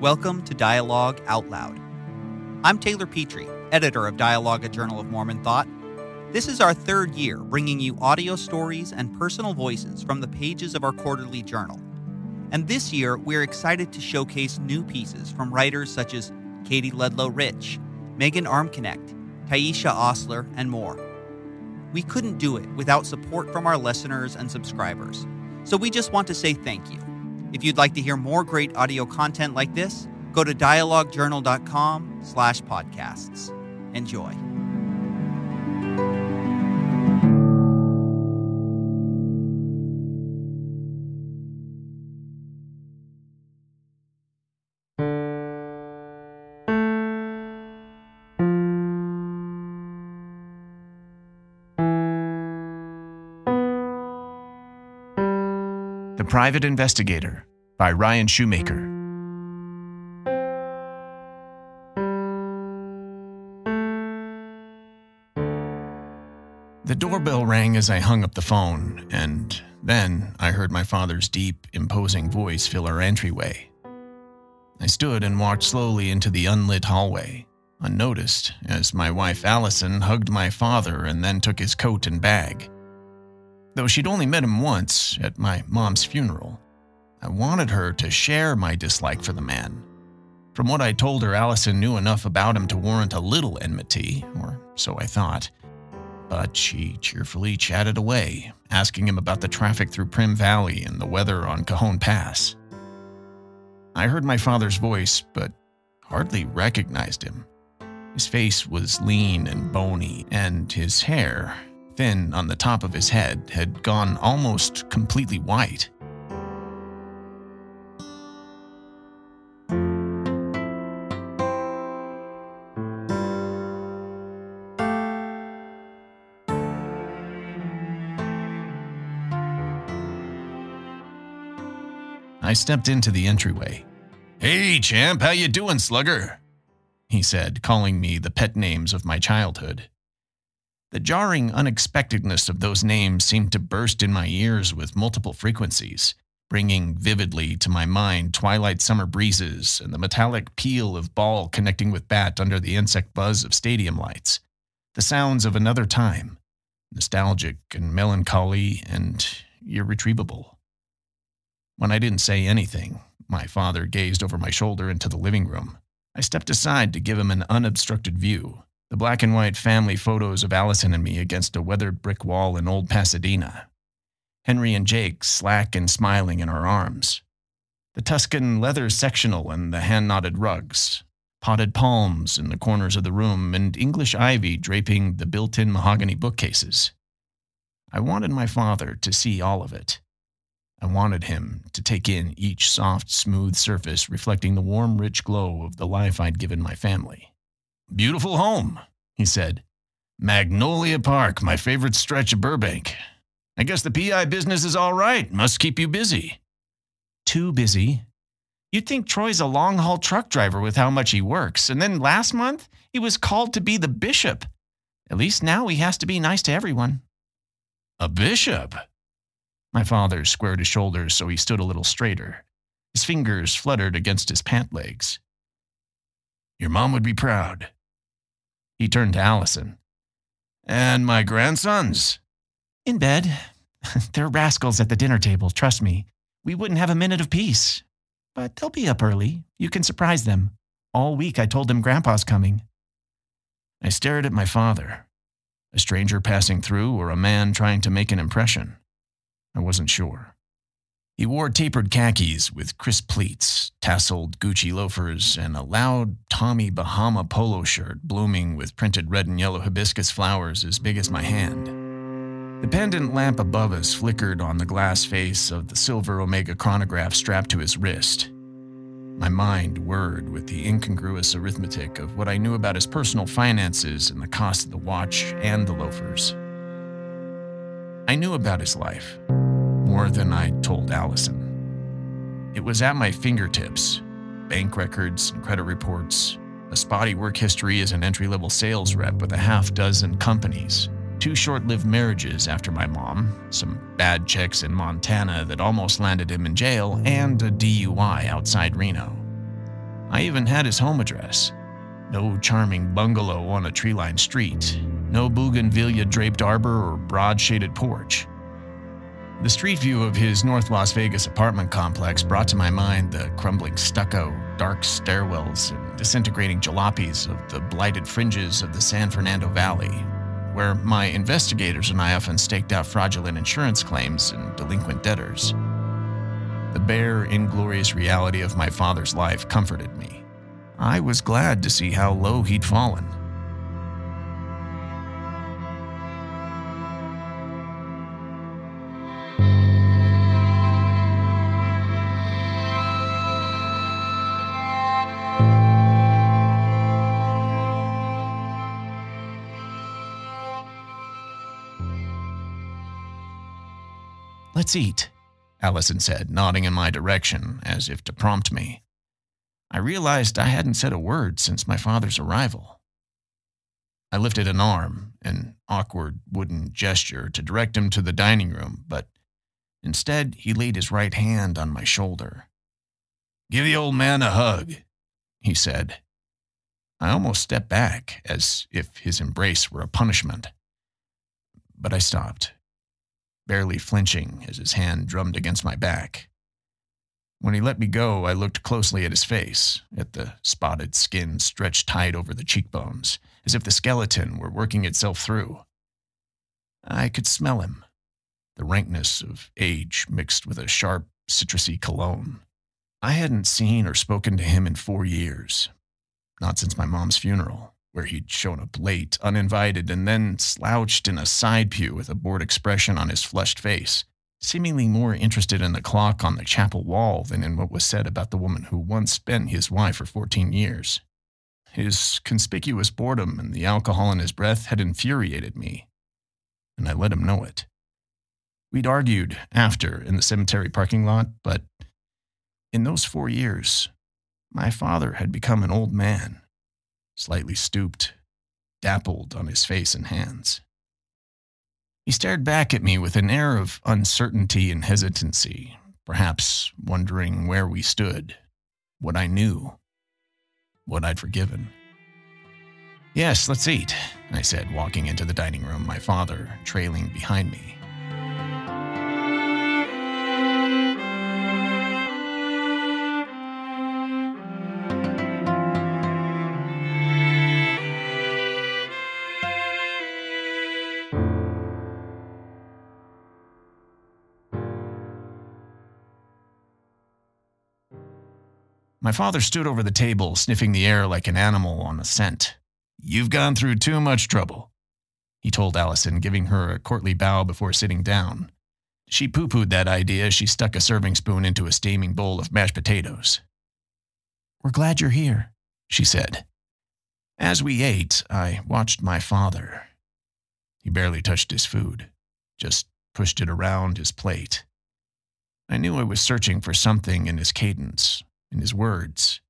Welcome to Dialogue Out Loud. I'm Taylor Petrey, editor of Dialogue, a Journal of Mormon Thought. This is our third year bringing you audio stories and personal voices from the pages of our quarterly journal. And this year, we're excited to showcase new pieces from writers such as Katie Ludlow Rich, Megan Armknecht, Taisha Osler, and more. We couldn't do it without support from our listeners and subscribers, so we just want to say thank you. If you'd like to hear more great audio content like this, go to dialoguejournal.com slash podcasts. Enjoy. Private Investigator by Ryan Shoemaker. The doorbell rang as I hung up the phone, and then I heard my father's deep, imposing voice fill our entryway. I stood and walked slowly into the unlit hallway, unnoticed, as my wife Allison hugged my father and then took his coat and bag. Though she'd only met him once at my mom's funeral, I wanted her to share my dislike for the man. From what I told her, Allison knew enough about him to warrant a little enmity, or so I thought. But she cheerfully chatted away, asking him about the traffic through Primm Valley and the weather on Cajon Pass. I heard my father's voice, but hardly recognized him. His face was lean and bony, and his hair, thin on the top of his head, had gone almost completely white. I stepped into the entryway. Hey, champ, how you doing, slugger? He said, calling me the pet names of my childhood. The jarring unexpectedness of those names seemed to burst in my ears with multiple frequencies, bringing vividly to my mind twilight summer breezes and the metallic peal of ball connecting with bat under the insect buzz of stadium lights. The sounds of another time, nostalgic and melancholy and irretrievable. When I didn't say anything, my father gazed over my shoulder into the living room. I stepped aside to give him an unobstructed view. The black and white family photos of Allison and me against a weathered brick wall in old Pasadena. Henry and Jake slack and smiling in our arms. The Tuscan leather sectional and the hand knotted rugs. Potted palms in the corners of the room and English ivy draping the built in mahogany bookcases. I wanted my father to see all of it. I wanted him to take in each soft, smooth surface reflecting the warm, rich glow of the life I'd given my family. Beautiful home, he said. Magnolia Park, my favorite stretch of Burbank. I guess the PI business is all right. Must keep you busy. Too busy. You'd think Troy's a long haul truck driver with how much he works. And then last month, he was called to be the bishop. At least now he has to be nice to everyone. A bishop? My father squared his shoulders so he stood a little straighter. His fingers fluttered against his pant legs. Your mom would be proud. He turned to Allison. And my grandsons? In bed. They're rascals at the dinner table, trust me. We wouldn't have a minute of peace. But they'll be up early. You can surprise them. All week I told them Grandpa's coming. I stared at my father. A stranger passing through or a man trying to make an impression? I wasn't sure. He wore tapered khakis with crisp pleats, tasseled Gucci loafers, and a loud Tommy Bahama polo shirt blooming with printed red and yellow hibiscus flowers as big as my hand. The pendant lamp above us flickered on the glass face of the silver Omega chronograph strapped to his wrist. My mind whirred with the incongruous arithmetic of what I knew about his personal finances and the cost of the watch and the loafers. I knew about his life, more than I told Allison. It was at my fingertips bank records and credit reports, a spotty work history as an entry level sales rep with a half dozen companies, two short lived marriages after my mom, some bad checks in Montana that almost landed him in jail, and a DUI outside Reno. I even had his home address. No charming bungalow on a tree lined street, no bougainvillea draped arbor or broad shaded porch. The street view of his North Las Vegas apartment complex brought to my mind the crumbling stucco, dark stairwells, and disintegrating jalopies of the blighted fringes of the San Fernando Valley, where my investigators and I often staked out fraudulent insurance claims and delinquent debtors. The bare, inglorious reality of my father's life comforted me. I was glad to see how low he'd fallen. Let's Allison said, nodding in my direction as if to prompt me. I realized I hadn't said a word since my father's arrival. I lifted an arm, an awkward wooden gesture, to direct him to the dining room, but instead he laid his right hand on my shoulder. Give the old man a hug, he said. I almost stepped back, as if his embrace were a punishment. But I stopped barely flinching as his hand drummed against my back. When he let me go, I looked closely at his face, at the spotted skin stretched tight over the cheekbones, as if the skeleton were working itself through. I could smell him, the rankness of age mixed with a sharp, citrusy cologne. I hadn't seen or spoken to him in four years, not since my mom's funeral where he'd shown up late, uninvited, and then slouched in a side pew with a bored expression on his flushed face, seemingly more interested in the clock on the chapel wall than in what was said about the woman who once been his wife for 14 years. His conspicuous boredom and the alcohol in his breath had infuriated me, and I let him know it. We'd argued after in the cemetery parking lot, but in those four years, my father had become an old man slightly stooped, dappled on his face and hands. He stared back at me with an air of uncertainty and hesitancy, perhaps wondering where we stood, what I knew, what I'd forgiven. Yes, let's eat, I said, walking into the dining room, my father trailing behind me. My father stood over the table, sniffing the air like an animal on a scent. You've gone through too much trouble, he told Allison, giving her a courtly bow before sitting down. She poo pooed that idea as she stuck a serving spoon into a steaming bowl of mashed potatoes. We're glad you're here, she said. As we ate, I watched my father. He barely touched his food, just pushed it around his plate. I knew I was searching for something in his cadence, in his words,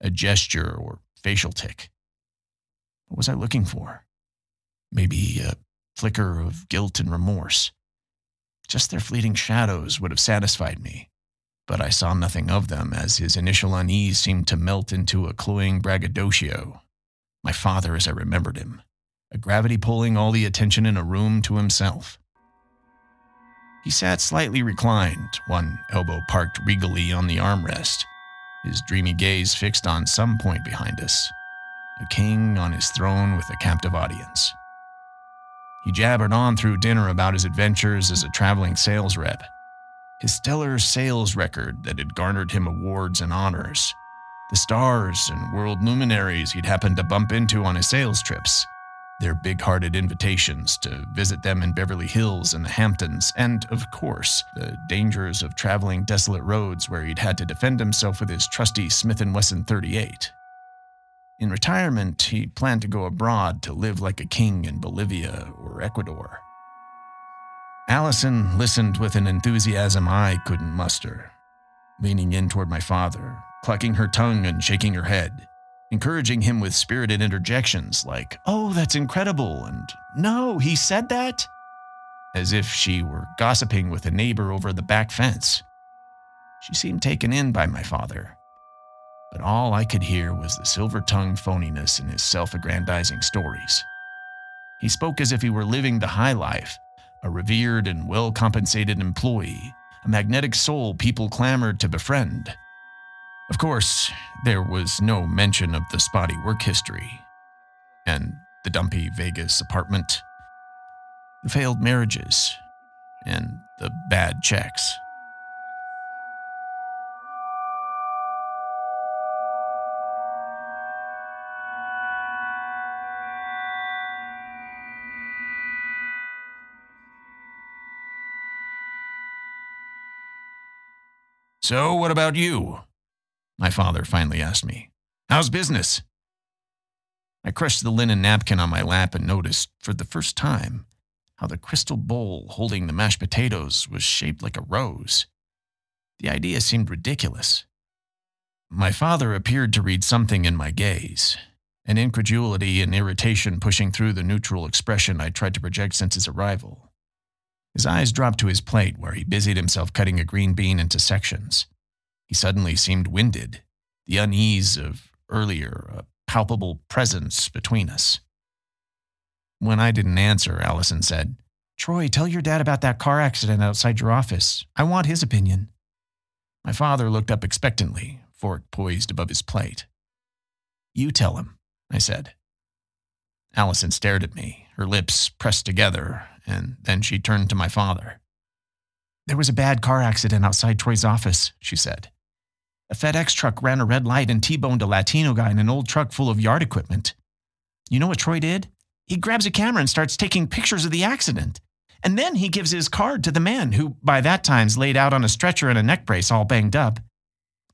a gesture or facial tic. What was I looking for? Maybe a flicker of guilt and remorse. Just their fleeting shadows would have satisfied me, but I saw nothing of them as his initial unease seemed to melt into a cloying braggadocio. My father as I remembered him, a gravity pulling all the attention in a room to himself. He sat slightly reclined, one elbow parked regally on the armrest, his dreamy gaze fixed on some point behind us, a king on his throne with a captive audience. He jabbered on through dinner about his adventures as a traveling sales rep, his stellar sales record that had garnered him awards and honors, the stars and world luminaries he'd happened to bump into on his sales trips, their big hearted invitations to visit them in Beverly Hills and the Hamptons, and, of course, the dangers of traveling desolate roads where he'd had to defend himself with his trusty Smith & Wesson 38. In retirement, he planned to go abroad to live like a king in Bolivia or Ecuador. Allison listened with an enthusiasm I couldn't muster, leaning in toward my father, clucking her tongue and shaking her head encouraging him with spirited interjections like, Oh, that's incredible, and No, he said that? As if she were gossiping with a neighbor over the back fence. She seemed taken in by my father, but all I could hear was the silver tongued phoniness in his self aggrandizing stories. He spoke as if he were living the high life, a revered and well compensated employee, a magnetic soul people clamored to befriend. Of course, there was no mention of the spotty work history, and the dumpy Vegas apartment, the failed marriages, and the bad checks. So, what about you? My father finally asked me. How's business? I crushed the linen napkin on my lap and noticed, for the first time, how the crystal bowl holding the mashed potatoes was shaped like a rose. The idea seemed ridiculous. My father appeared to read something in my gaze, an incredulity and irritation pushing through the neutral expression I tried to project since his arrival. His eyes dropped to his plate where he busied himself cutting a green bean into sections. He suddenly seemed winded, the unease of earlier, a palpable presence between us. When I didn't answer, Allison said, Troy, tell your dad about that car accident outside your office. I want his opinion. My father looked up expectantly, fork poised above his plate. You tell him, I said. Allison stared at me, her lips pressed together, and then she turned to my father. There was a bad car accident outside Troy's office, she said. A FedEx truck ran a red light and T boned a Latino guy in an old truck full of yard equipment. You know what Troy did? He grabs a camera and starts taking pictures of the accident. And then he gives his card to the man, who by that time's laid out on a stretcher and a neck brace, all banged up.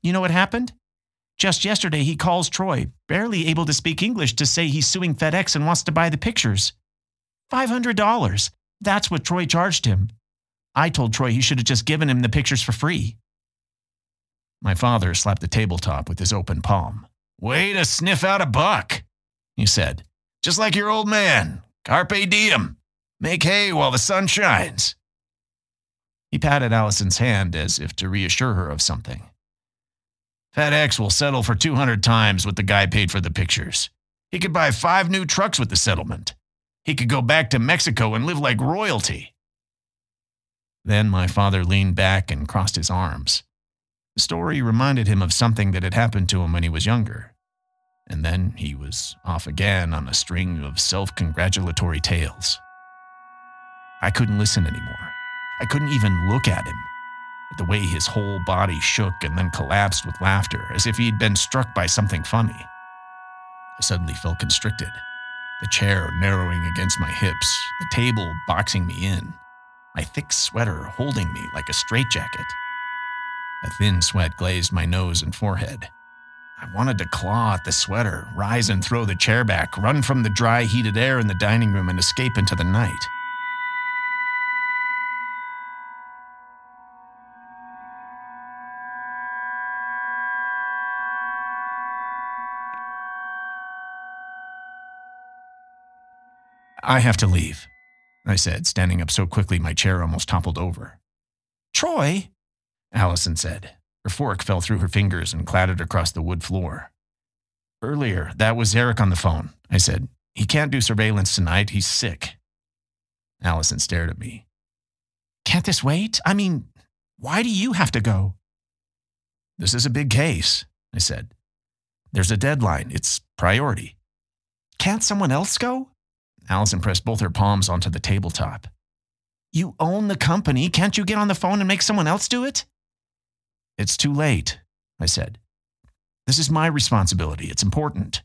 You know what happened? Just yesterday, he calls Troy, barely able to speak English, to say he's suing FedEx and wants to buy the pictures. $500. That's what Troy charged him. I told Troy he should have just given him the pictures for free. My father slapped the tabletop with his open palm. Way to sniff out a buck, he said. Just like your old man. Carpe diem. Make hay while the sun shines. He patted Allison's hand as if to reassure her of something. FedEx will settle for 200 times what the guy paid for the pictures. He could buy five new trucks with the settlement. He could go back to Mexico and live like royalty. Then my father leaned back and crossed his arms. The story reminded him of something that had happened to him when he was younger. And then he was off again on a string of self congratulatory tales. I couldn't listen anymore. I couldn't even look at him. The way his whole body shook and then collapsed with laughter, as if he had been struck by something funny. I suddenly felt constricted the chair narrowing against my hips, the table boxing me in, my thick sweater holding me like a straitjacket. A thin sweat glazed my nose and forehead. I wanted to claw at the sweater, rise and throw the chair back, run from the dry, heated air in the dining room, and escape into the night. I have to leave, I said, standing up so quickly my chair almost toppled over. Troy, Allison said. Her fork fell through her fingers and clattered across the wood floor. Earlier, that was Eric on the phone, I said. He can't do surveillance tonight. He's sick. Allison stared at me. Can't this wait? I mean, why do you have to go? This is a big case, I said. There's a deadline. It's priority. Can't someone else go? Allison pressed both her palms onto the tabletop. You own the company. Can't you get on the phone and make someone else do it? It's too late, I said. This is my responsibility. It's important.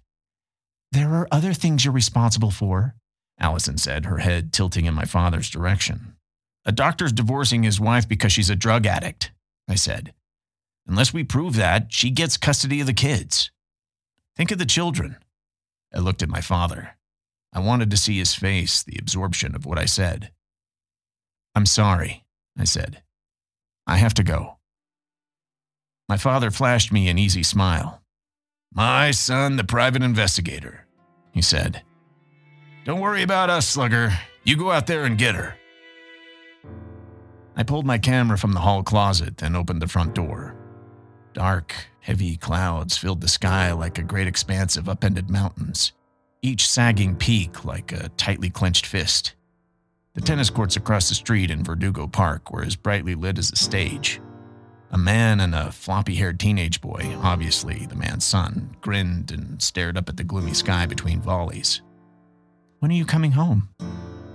There are other things you're responsible for, Allison said, her head tilting in my father's direction. A doctor's divorcing his wife because she's a drug addict, I said. Unless we prove that, she gets custody of the kids. Think of the children. I looked at my father. I wanted to see his face, the absorption of what I said. I'm sorry, I said. I have to go. My father flashed me an easy smile. My son, the private investigator, he said. Don't worry about us, Slugger. You go out there and get her. I pulled my camera from the hall closet and opened the front door. Dark, Heavy clouds filled the sky like a great expanse of upended mountains, each sagging peak like a tightly clenched fist. The tennis courts across the street in Verdugo Park were as brightly lit as a stage. A man and a floppy haired teenage boy, obviously the man's son, grinned and stared up at the gloomy sky between volleys. When are you coming home?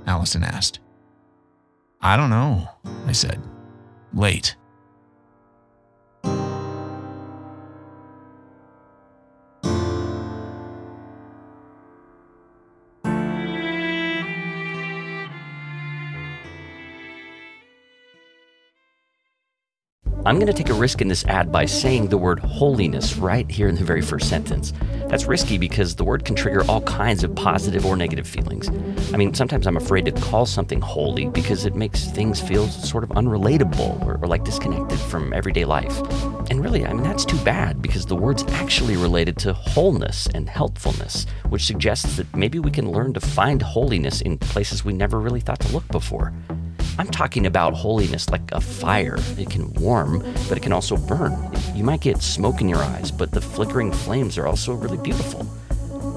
Allison asked. I don't know, I said. Late. I'm going to take a risk in this ad by saying the word holiness right here in the very first sentence. That's risky because the word can trigger all kinds of positive or negative feelings. I mean, sometimes I'm afraid to call something holy because it makes things feel sort of unrelatable or, or like disconnected from everyday life. And really, I mean, that's too bad because the word's actually related to wholeness and helpfulness, which suggests that maybe we can learn to find holiness in places we never really thought to look before. I'm talking about holiness like a fire. It can warm, but it can also burn. You might get smoke in your eyes, but the flickering flames are also really beautiful.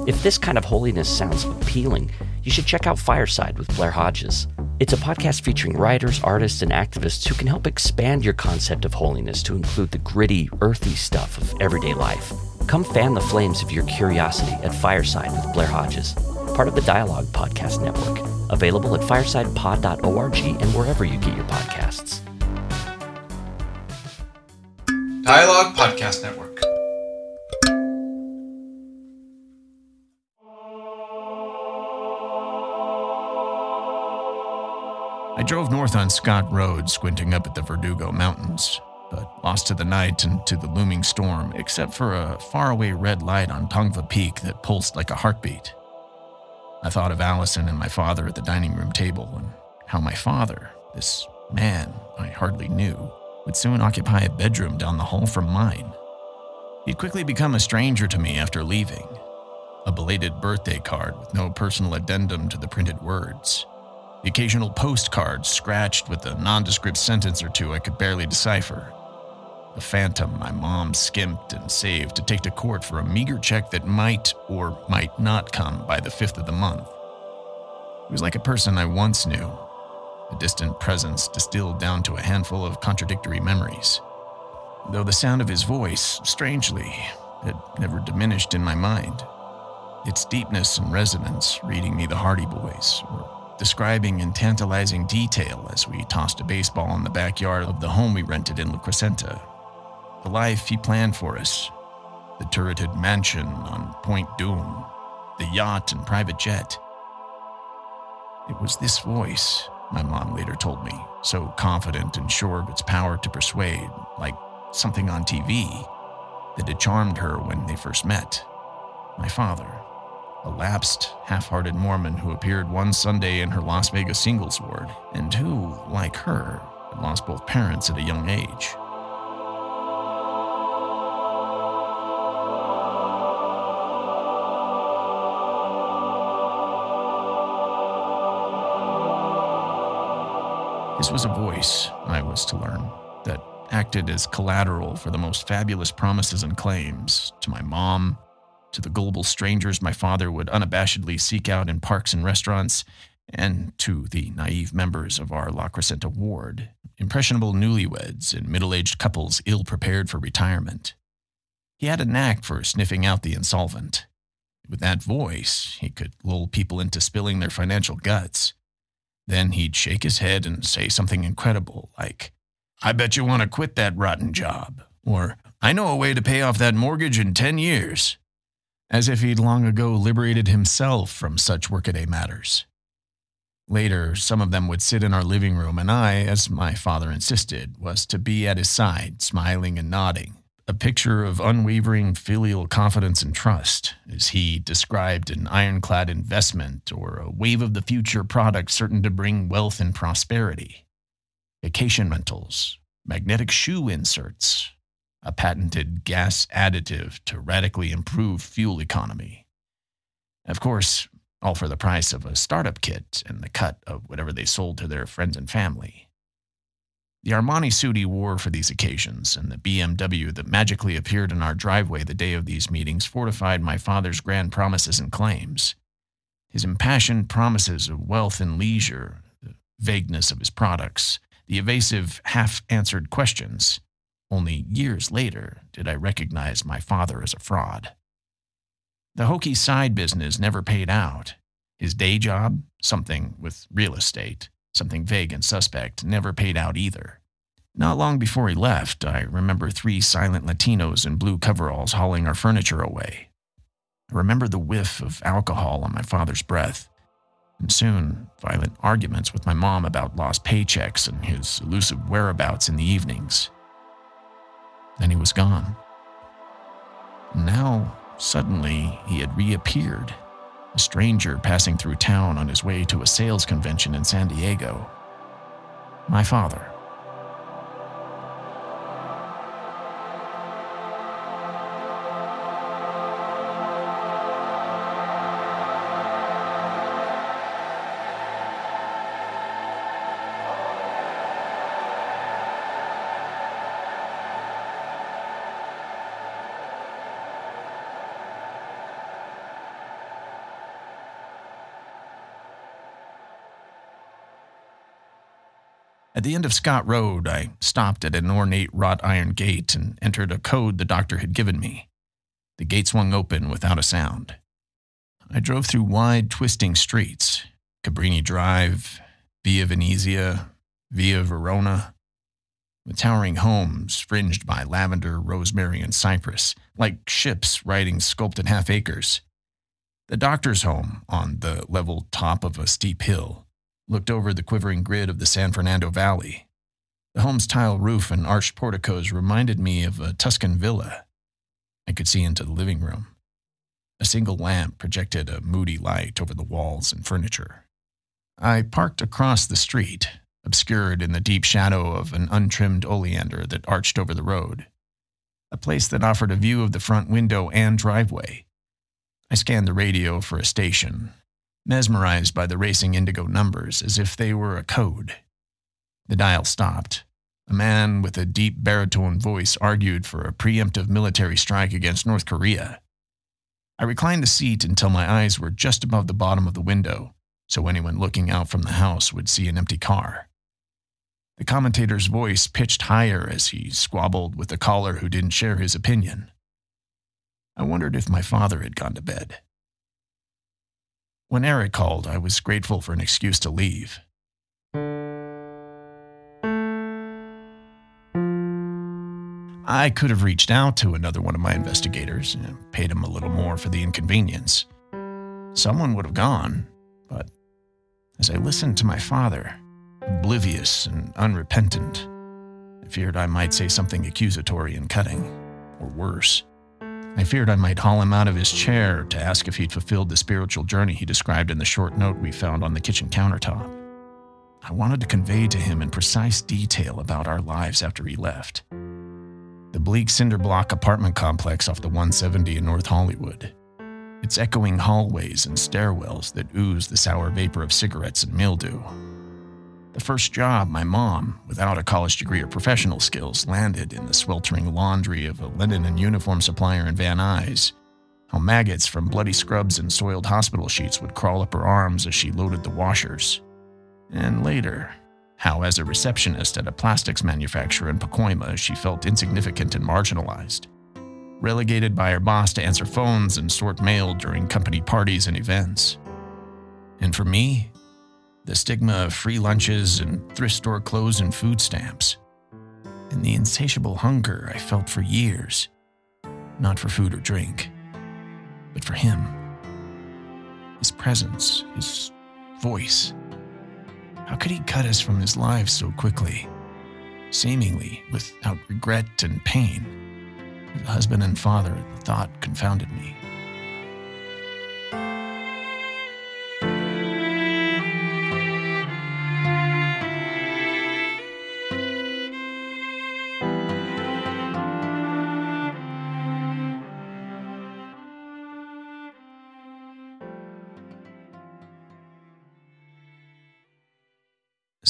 If this kind of holiness sounds appealing, you should check out Fireside with Blair Hodges. It's a podcast featuring writers, artists, and activists who can help expand your concept of holiness to include the gritty, earthy stuff of everyday life. Come fan the flames of your curiosity at Fireside with Blair Hodges, part of the Dialogue Podcast Network. Available at firesidepod.org and wherever you get your podcasts. Dialogue Podcast Network. I drove north on Scott Road, squinting up at the Verdugo Mountains, but lost to the night and to the looming storm, except for a faraway red light on Tongva Peak that pulsed like a heartbeat. I thought of Allison and my father at the dining room table, and how my father, this man I hardly knew, would soon occupy a bedroom down the hall from mine. He'd quickly become a stranger to me after leaving. A belated birthday card with no personal addendum to the printed words. The occasional postcard scratched with a nondescript sentence or two I could barely decipher. A phantom my mom skimped and saved to take to court for a meager check that might or might not come by the fifth of the month. He was like a person I once knew, a distant presence distilled down to a handful of contradictory memories. Though the sound of his voice, strangely, had never diminished in my mind. Its deepness and resonance reading me the Hardy Boys, or describing in tantalizing detail as we tossed a baseball in the backyard of the home we rented in La Crescenta. The life he planned for us, the turreted mansion on Point Dume, the yacht and private jet. It was this voice, my mom later told me, so confident and sure of its power to persuade, like something on TV, that had charmed her when they first met. My father a lapsed, half hearted Mormon who appeared one Sunday in her Las Vegas singles ward, and who, like her, had lost both parents at a young age. His was a voice, I was to learn, that acted as collateral for the most fabulous promises and claims to my mom, to the gullible strangers my father would unabashedly seek out in parks and restaurants, and to the naive members of our La Crescenta ward, impressionable newlyweds and middle aged couples ill prepared for retirement. He had a knack for sniffing out the insolvent. With that voice, he could lull people into spilling their financial guts. Then he'd shake his head and say something incredible like, I bet you want to quit that rotten job, or I know a way to pay off that mortgage in 10 years as if he'd long ago liberated himself from such workaday matters. Later, some of them would sit in our living room, and I, as my father insisted, was to be at his side, smiling and nodding, a picture of unwavering filial confidence and trust, as he described an ironclad investment or a wave of the future product certain to bring wealth and prosperity. Vacation rentals, magnetic shoe inserts, a patented gas additive to radically improve fuel economy. Of course, all for the price of a startup kit and the cut of whatever they sold to their friends and family. The Armani suit he wore for these occasions and the BMW that magically appeared in our driveway the day of these meetings fortified my father's grand promises and claims. His impassioned promises of wealth and leisure, the vagueness of his products, the evasive, half answered questions. Only years later did I recognize my father as a fraud. The hokey side business never paid out. His day job, something with real estate, something vague and suspect, never paid out either. Not long before he left, I remember three silent Latinos in blue coveralls hauling our furniture away. I remember the whiff of alcohol on my father's breath, and soon violent arguments with my mom about lost paychecks and his elusive whereabouts in the evenings. Then he was gone. Now, suddenly, he had reappeared a stranger passing through town on his way to a sales convention in San Diego. My father. End of Scott Road, I stopped at an ornate wrought iron gate and entered a code the doctor had given me. The gate swung open without a sound. I drove through wide, twisting streets Cabrini Drive, Via Venezia, Via Verona, with towering homes fringed by lavender, rosemary, and cypress, like ships riding sculpted half acres. The doctor's home, on the level top of a steep hill, looked over the quivering grid of the San Fernando Valley. The home's tile roof and arched porticos reminded me of a Tuscan villa. I could see into the living room. A single lamp projected a moody light over the walls and furniture. I parked across the street, obscured in the deep shadow of an untrimmed oleander that arched over the road, a place that offered a view of the front window and driveway. I scanned the radio for a station mesmerized by the racing indigo numbers as if they were a code. The dial stopped. A man with a deep baritone voice argued for a preemptive military strike against North Korea. I reclined the seat until my eyes were just above the bottom of the window, so anyone looking out from the house would see an empty car. The commentator's voice pitched higher as he squabbled with the caller who didn't share his opinion. I wondered if my father had gone to bed. When Eric called, I was grateful for an excuse to leave. I could have reached out to another one of my investigators and paid him a little more for the inconvenience. Someone would have gone, but as I listened to my father, oblivious and unrepentant, I feared I might say something accusatory and cutting, or worse. I feared I might haul him out of his chair to ask if he'd fulfilled the spiritual journey he described in the short note we found on the kitchen countertop. I wanted to convey to him in precise detail about our lives after he left. The bleak cinder block apartment complex off the 170 in North Hollywood. Its echoing hallways and stairwells that ooze the sour vapor of cigarettes and mildew the first job my mom, without a college degree or professional skills, landed in the sweltering laundry of a linen and uniform supplier in Van Nuys. How maggots from bloody scrubs and soiled hospital sheets would crawl up her arms as she loaded the washers. And later, how as a receptionist at a plastics manufacturer in Pacoima, she felt insignificant and marginalized. Relegated by her boss to answer phones and sort mail during company parties and events. And for me, the stigma of free lunches and thrift store clothes and food stamps, and the insatiable hunger I felt for years, not for food or drink, but for him. His presence, his voice. How could he cut us from his lives so quickly, seemingly without regret and pain? As a husband and father, the thought confounded me.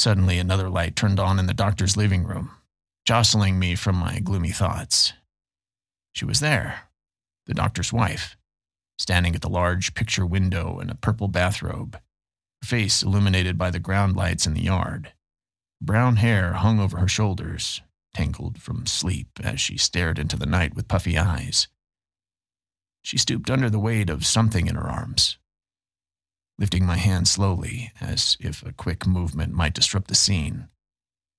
Suddenly, another light turned on in the doctor's living room, jostling me from my gloomy thoughts. She was there, the doctor's wife, standing at the large picture window in a purple bathrobe, her face illuminated by the ground lights in the yard. Brown hair hung over her shoulders, tangled from sleep as she stared into the night with puffy eyes. She stooped under the weight of something in her arms. Lifting my hand slowly, as if a quick movement might disrupt the scene,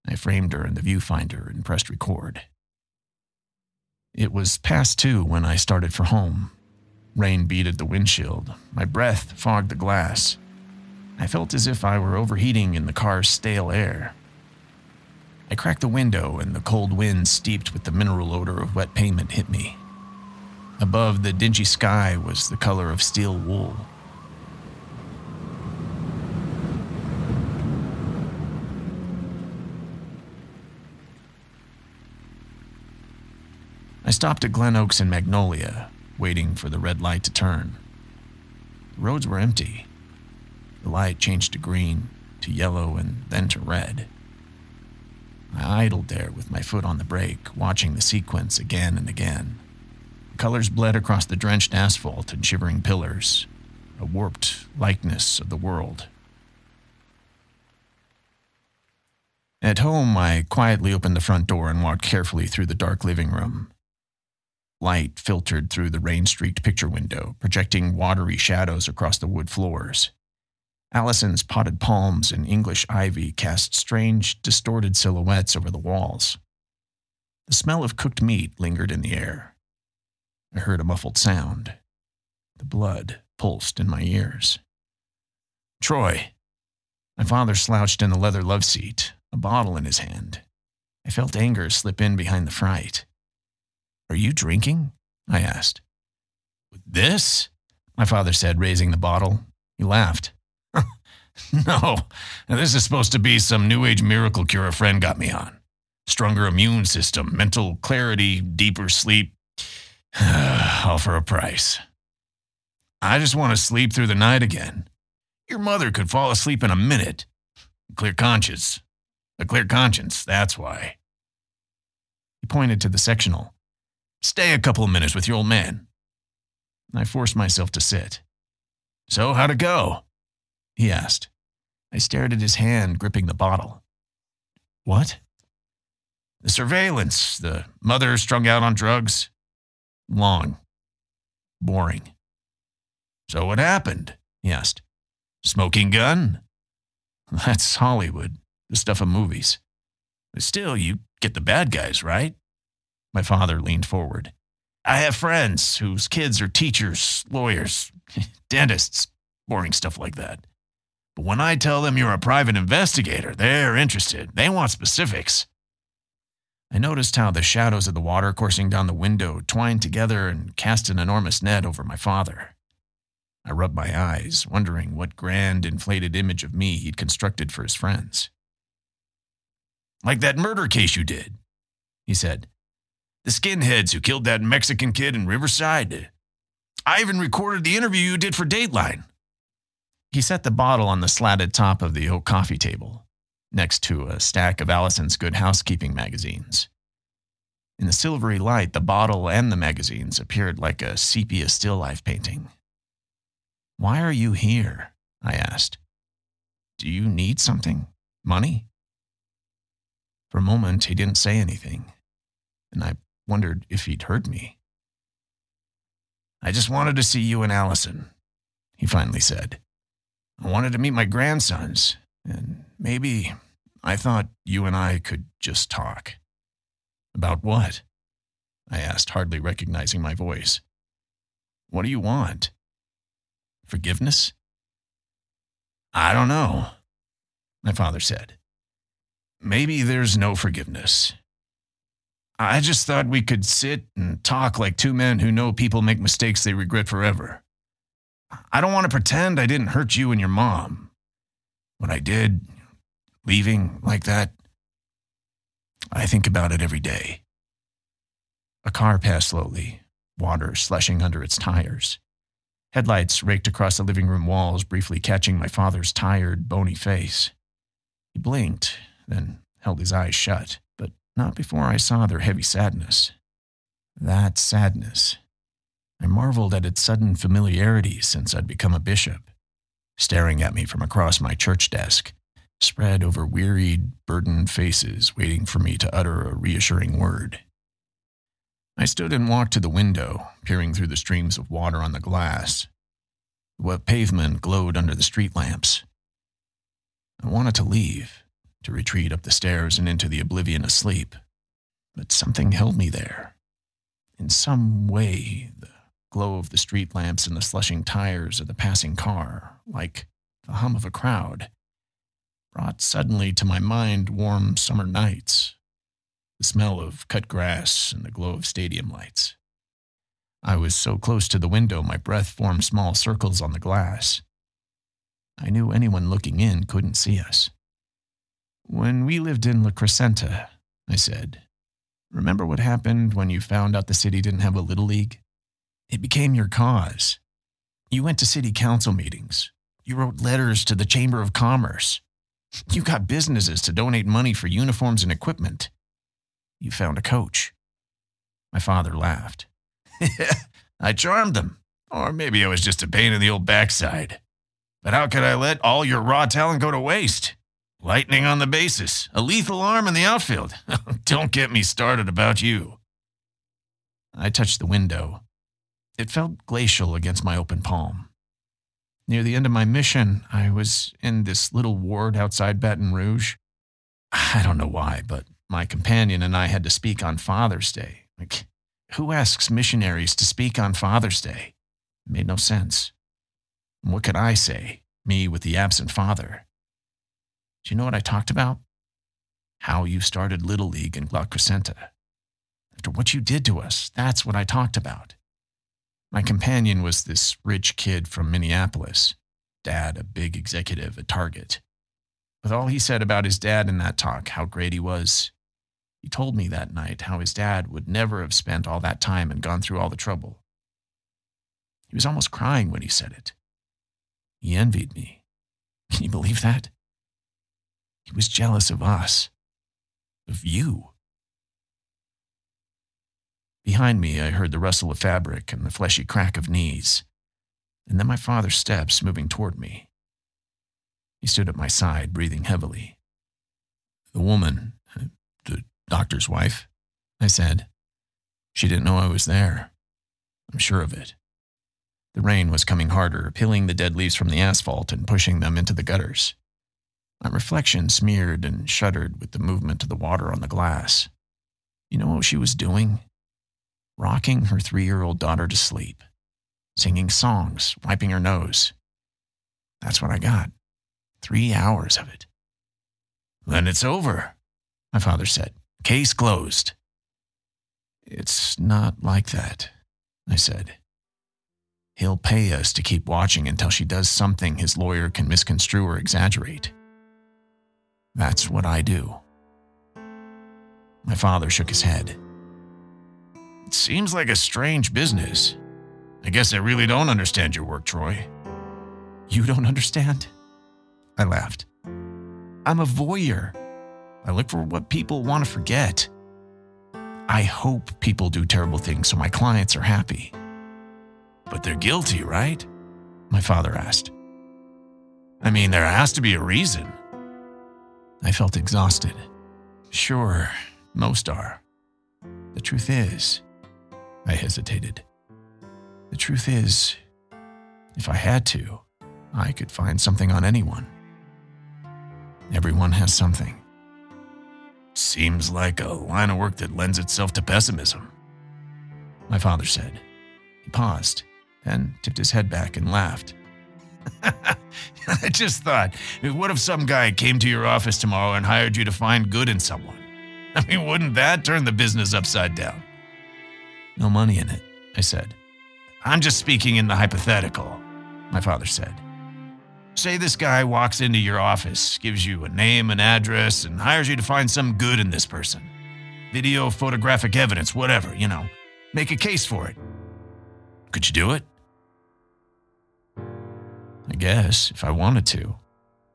I framed her in the viewfinder and pressed record. It was past two when I started for home. Rain beat at the windshield. My breath fogged the glass. I felt as if I were overheating in the car's stale air. I cracked the window, and the cold wind, steeped with the mineral odor of wet pavement, hit me. Above, the dingy sky was the color of steel wool. I stopped at Glen Oaks and Magnolia, waiting for the red light to turn. The roads were empty. The light changed to green, to yellow, and then to red. I idled there with my foot on the brake, watching the sequence again and again. The colors bled across the drenched asphalt and shivering pillars, a warped likeness of the world. At home, I quietly opened the front door and walked carefully through the dark living room. Light filtered through the rain streaked picture window, projecting watery shadows across the wood floors. Allison's potted palms and English ivy cast strange, distorted silhouettes over the walls. The smell of cooked meat lingered in the air. I heard a muffled sound. The blood pulsed in my ears. Troy. My father slouched in the leather love seat, a bottle in his hand. I felt anger slip in behind the fright. Are you drinking? I asked. With this? My father said, raising the bottle. He laughed. no, this is supposed to be some new age miracle cure a friend got me on. Stronger immune system, mental clarity, deeper sleep. All for a price. I just want to sleep through the night again. Your mother could fall asleep in a minute. Clear conscience. A clear conscience, that's why. He pointed to the sectional. Stay a couple of minutes with your old man. I forced myself to sit. So, how'd it go? He asked. I stared at his hand gripping the bottle. What? The surveillance, the mother strung out on drugs. Long. Boring. So, what happened? He asked. Smoking gun? That's Hollywood, the stuff of movies. Still, you get the bad guys, right? My father leaned forward. I have friends whose kids are teachers, lawyers, dentists, boring stuff like that. But when I tell them you're a private investigator, they're interested. They want specifics. I noticed how the shadows of the water coursing down the window twined together and cast an enormous net over my father. I rubbed my eyes, wondering what grand, inflated image of me he'd constructed for his friends. Like that murder case you did, he said. The skinheads who killed that Mexican kid in Riverside. I even recorded the interview you did for Dateline. He set the bottle on the slatted top of the oak coffee table, next to a stack of Allison's Good Housekeeping magazines. In the silvery light, the bottle and the magazines appeared like a sepia still life painting. Why are you here? I asked. Do you need something? Money? For a moment, he didn't say anything, and I wondered if he'd heard me. I just wanted to see you and Allison, he finally said. I wanted to meet my grandsons, and maybe I thought you and I could just talk. About what? I asked, hardly recognizing my voice. What do you want? Forgiveness? I don't know, my father said. Maybe there's no forgiveness. I just thought we could sit and talk like two men who know people make mistakes they regret forever. I don't want to pretend I didn't hurt you and your mom. What I did, leaving like that, I think about it every day. A car passed slowly, water slushing under its tires. Headlights raked across the living room walls, briefly catching my father's tired, bony face. He blinked, then held his eyes shut, not before I saw their heavy sadness. That sadness. I marveled at its sudden familiarity since I'd become a bishop, staring at me from across my church desk, spread over wearied, burdened faces waiting for me to utter a reassuring word. I stood and walked to the window, peering through the streams of water on the glass. The wet pavement glowed under the street lamps. I wanted to leave, to retreat up the stairs and into the oblivion of sleep, but something held me there. In some way, the glow of the street lamps and the slushing tires of the passing car, like the hum of a crowd, brought suddenly to my mind warm summer nights the smell of cut grass, and the glow of stadium lights. I was so close to the window, my breath formed small circles on the glass. I knew anyone looking in couldn't see us. When we lived in La Crescenta, I said, remember what happened when you found out the city didn't have a Little League? It became your cause. You went to city council meetings. You wrote letters to the Chamber of Commerce. You got businesses to donate money for uniforms and equipment. You found a coach. My father laughed. I charmed them. Or maybe I was just a pain in the old backside. But how could I let all your raw talent go to waste? Lightning on the bases, a lethal arm in the outfield. Don't get me started about you. I touched the window. It felt glacial against my open palm. Near the end of my mission, I was in this little ward outside Baton Rouge. I don't know why, but my companion and I had to speak on Father's Day. Like, who asks missionaries to speak on Father's Day? It made no sense. what could I say, me with the absent father? Do you know what I talked about? How you started Little League in La Crescenta. After what you did to us, that's what I talked about. My companion was this rich kid from Minneapolis, dad, a big executive at Target. With all he said about his dad in that talk, how great he was, he told me that night how his dad would never have spent all that time and gone through all the trouble. He was almost crying when he said it. He envied me. Can you believe that? He was jealous of us, of you. Behind me, I heard the rustle of fabric and the fleshy crack of knees, and then my father's steps moving toward me. He stood at my side, breathing heavily. The woman, the doctor's wife, I said. She didn't know I was there. I'm sure of it. The rain was coming harder, peeling the dead leaves from the asphalt and pushing them into the gutters. My reflection smeared and shuddered with the movement of the water on the glass. You know what she was doing? Rocking her three year old daughter to sleep, singing songs, wiping her nose. That's what I got. Three hours of it. Then it's over, my father said. Case closed. It's not like that, I said. He'll pay us to keep watching until she does something his lawyer can misconstrue or exaggerate. That's what I do. My father shook his head. It seems like a strange business. I guess I really don't understand your work, Troy. You don't understand? I laughed. I'm a voyeur. I look for what people want to forget. I hope people do terrible things so my clients are happy. But they're guilty, right? My father asked. I mean, there has to be a reason. I felt exhausted. Sure, most are. The truth is, I hesitated. The truth is, if I had to, I could find something on anyone. Everyone has something. Seems like a line of work that lends itself to pessimism. My father said. He paused, then tipped his head back and laughed. I just thought, what if some guy came to your office tomorrow and hired you to find good in someone? I mean, wouldn't that turn the business upside down? No money in it, I said. I'm just speaking in the hypothetical, my father said. Say this guy walks into your office, gives you a name and address, and hires you to find some good in this person. Video, photographic evidence, whatever, you know. Make a case for it. Could you do it? I guess, if I wanted to,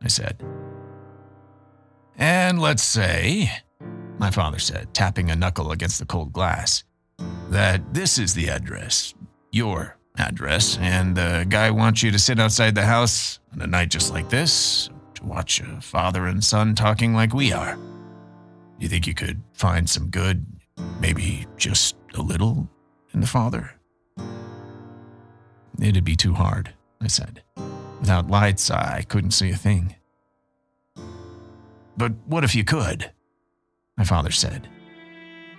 I said. And let's say, my father said, tapping a knuckle against the cold glass, that this is the address, your address, and the guy wants you to sit outside the house on a night just like this to watch a father and son talking like we are. You think you could find some good, maybe just a little, in the father? It'd be too hard, I said. Without lights, I couldn't see a thing. But what if you could? My father said,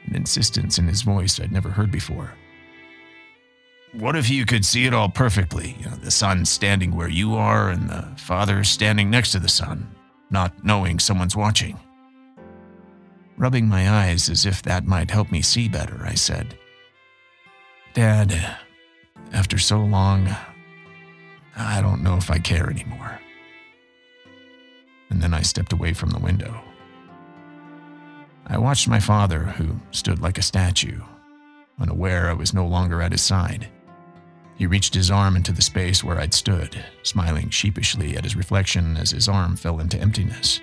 an insistence in his voice I'd never heard before. What if you could see it all perfectly? You know, the sun standing where you are and the father standing next to the sun, not knowing someone's watching. Rubbing my eyes as if that might help me see better, I said, Dad, after so long, I don't know if I care anymore. And then I stepped away from the window. I watched my father, who stood like a statue, unaware I was no longer at his side. He reached his arm into the space where I'd stood, smiling sheepishly at his reflection as his arm fell into emptiness.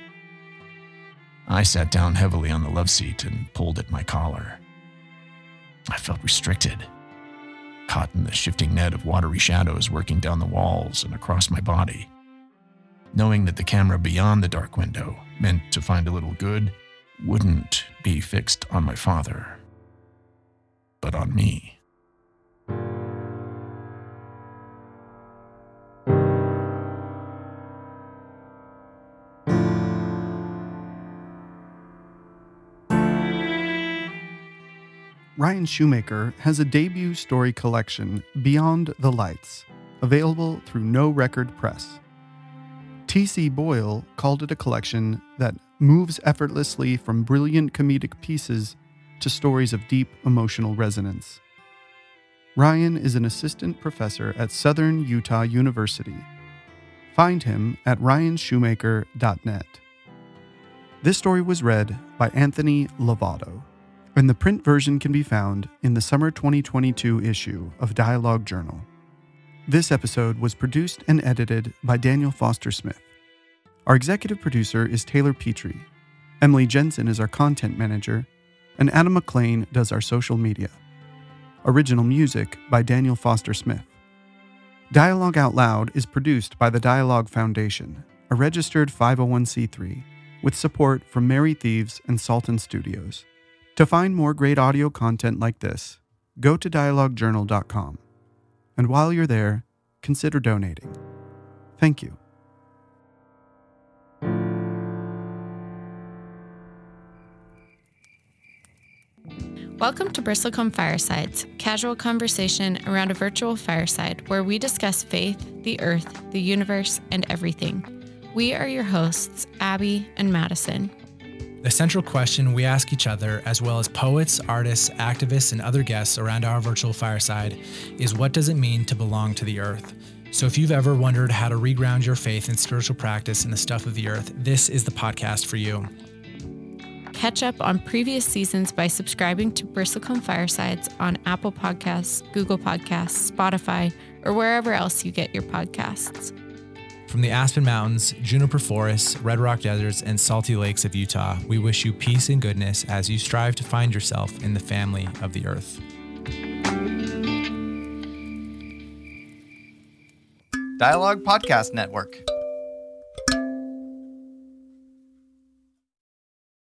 I sat down heavily on the love seat and pulled at my collar. I felt restricted, caught in the shifting net of watery shadows working down the walls and across my body. Knowing that the camera beyond the dark window, meant to find a little good, wouldn't be fixed on my father, but on me. Ryan Shoemaker has a debut story collection, Beyond the Lights, available through No Record Press. T.C. Boyle called it a collection that moves effortlessly from brilliant comedic pieces to stories of deep emotional resonance. Ryan is an assistant professor at Southern Utah University. Find him at ryanshoemaker.net. This story was read by Anthony Lovato and the print version can be found in the summer 2022 issue of Dialogue Journal. This episode was produced and edited by Daniel Foster Smith. Our executive producer is Taylor Petrey. Emily Jensen is our content manager, and Adam McLean does our social media. Original music by Daniel Foster Smith. Dialogue Out Loud is produced by the Dialogue Foundation, a registered 501c3, with support from Mary Thieves and Salton Studios. To find more great audio content like this, go to dialoguejournal.com. And while you're there, consider donating. Thank you. Welcome to Bristlecone Firesides, casual conversation around a virtual fireside where we discuss faith, the earth, the universe, and everything. We are your hosts, Abby and Madison. The central question we ask each other, as well as poets, artists, activists, and other guests around our virtual fireside, is what does it mean to belong to the earth? So, if you've ever wondered how to reground your faith and spiritual practice in the stuff of the earth, this is the podcast for you. Catch up on previous seasons by subscribing to Bristlecone Firesides on Apple Podcasts, Google Podcasts, Spotify, or wherever else you get your podcasts. From the Aspen Mountains, Juniper Forests, Red Rock Deserts, and salty lakes of Utah, we wish you peace and goodness as you strive to find yourself in the family of the earth. Dialogue Podcast Network.